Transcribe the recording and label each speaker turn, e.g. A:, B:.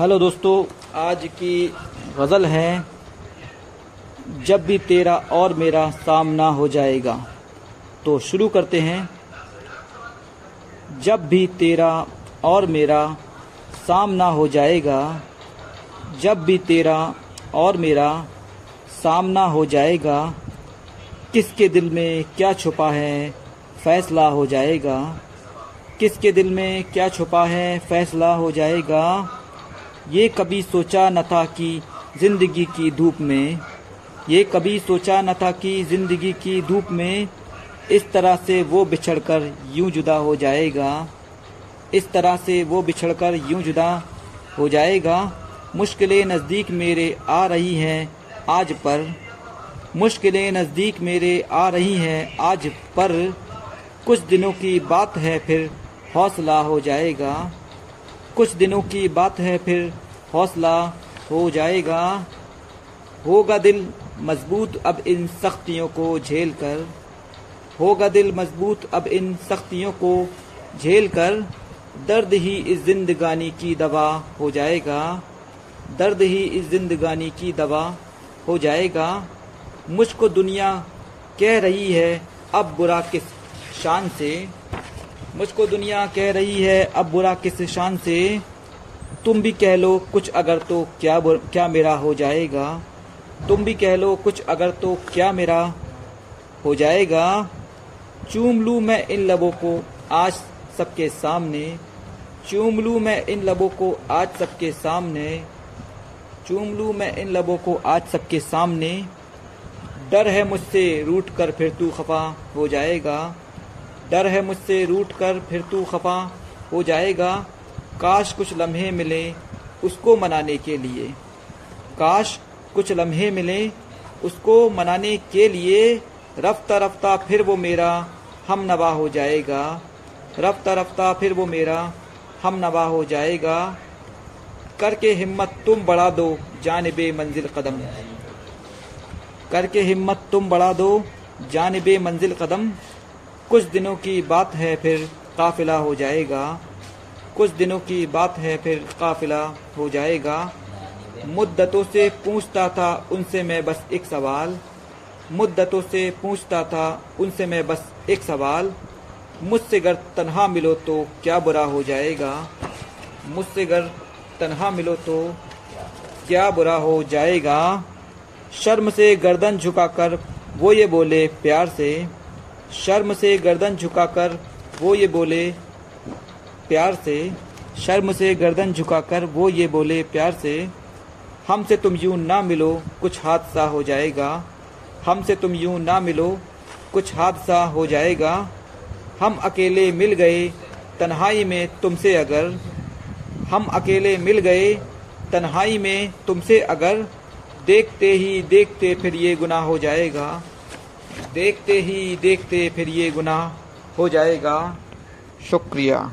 A: Hello दोस्तों, आज की गज़ल है, जब भी तेरा और मेरा सामना हो जाएगा। तो शुरू करते हैं। जब भी तेरा और मेरा सामना हो जाएगा, जब भी तेरा और मेरा सामना हो जाएगा, किसके दिल में क्या छुपा है, फैसला हो जाएगा। किसके दिल में क्या छुपा है, फैसला हो जाएगा। ये कभी सोचा न था कि ज़िंदगी की धूप में, ये कभी सोचा न था कि ज़िंदगी की धूप में इस तरह से वो बिछड़कर यूँ जुदा हो जाएगा, इस तरह से वो बिछड़कर यूँ जुदा हो जाएगा। मुश्किलें नज़दीक मेरे आ रही हैं आज पर, मुश्किलें नज़दीक मेरे आ रही हैं आज पर। कुछ दिनों की बात है फिर हौसला हो जाएगा। कुछ दिनों की बात है, फिर हौसला हो जाएगा। होगा दिल मज़बूत अब इन सख्तियों को झेल कर होगा दिल मज़बूत अब इन सख्तियों को झेल कर दर्द ही इस जिंदगानी की दवा हो जाएगा। दर्द ही इस जिंदगानी की दवा हो जाएगा। मुझको दुनिया कह रही है, अब बुरा किस शान से? मुझको दुनिया कह रही है, अब बुरा किस शान से? तुम भी कह लो, कुछ अगर तो क्या क्या मेरा हो जाएगा? तुम भी कह लो, कुछ अगर तो क्या मेरा हो जाएगा? चूम लूँ मैं इन लबों को आज सबके सामने। चूम लूँ मैं इन लबों को आज सबके सामने। चूम लूँ मैं इन लबों को आज सबके सामने। डर है मुझसे रूट कर फिर तू खफा हो जाएगा। डर है मुझसे रूट कर, फिर तू खफा हो जाएगा। काश कुछ लम्हे मिले उसको मनाने के लिए। काश कुछ लम्हे मिले उसको मनाने के लिए। रफ्ता रफ्ता, फिर वो मेरा हम नवा हो जाएगा। रफ्ता रफ्ता, फिर वो मेरा हम नवा हो जाएगा। करके हिम्मत तुम बढ़ा दो, जानब मंजिल कदम। करके हिम्मत तुम बढ़ा दो, जानब मंजिल कदम। कुछ दिनों की बात है, फिर काफिला हो जाएगा। कुछ दिनों की बात है, फिर काफिला हो जाएगा। मुद्दतों से पूछता था उनसे मैं बस एक सवाल। मुद्दतों से पूछता था उनसे मैं बस एक सवाल। मुझसे अगर तनहा मिलो तो क्या बुरा हो जाएगा? मुझसे अगर तनहा मिलो तो क्या बुरा हो जाएगा? शर्म से गर्दन झुकाकर वो ये बोले, प्यार से। शर्म से गर्दन झुकाकर वो ये बोले, प्यार से। शर्म से गर्दन झुकाकर वो ये बोले, प्यार से। हमसे तुम यूँ ना मिलो, कुछ हादसा हो जाएगा। हमसे तुम यूँ ना मिलो, कुछ हादसा हो जाएगा। हम अकेले मिल गए, तन्हाई में तुमसे अगर। हम अकेले मिल गए, तन्हाई में तुमसे अगर। देखते ही देखते फिर ये गुनाह हो जाएगा। देखते ही देखते फिर ये गुनाह हो जाएगा। शुक्रिया।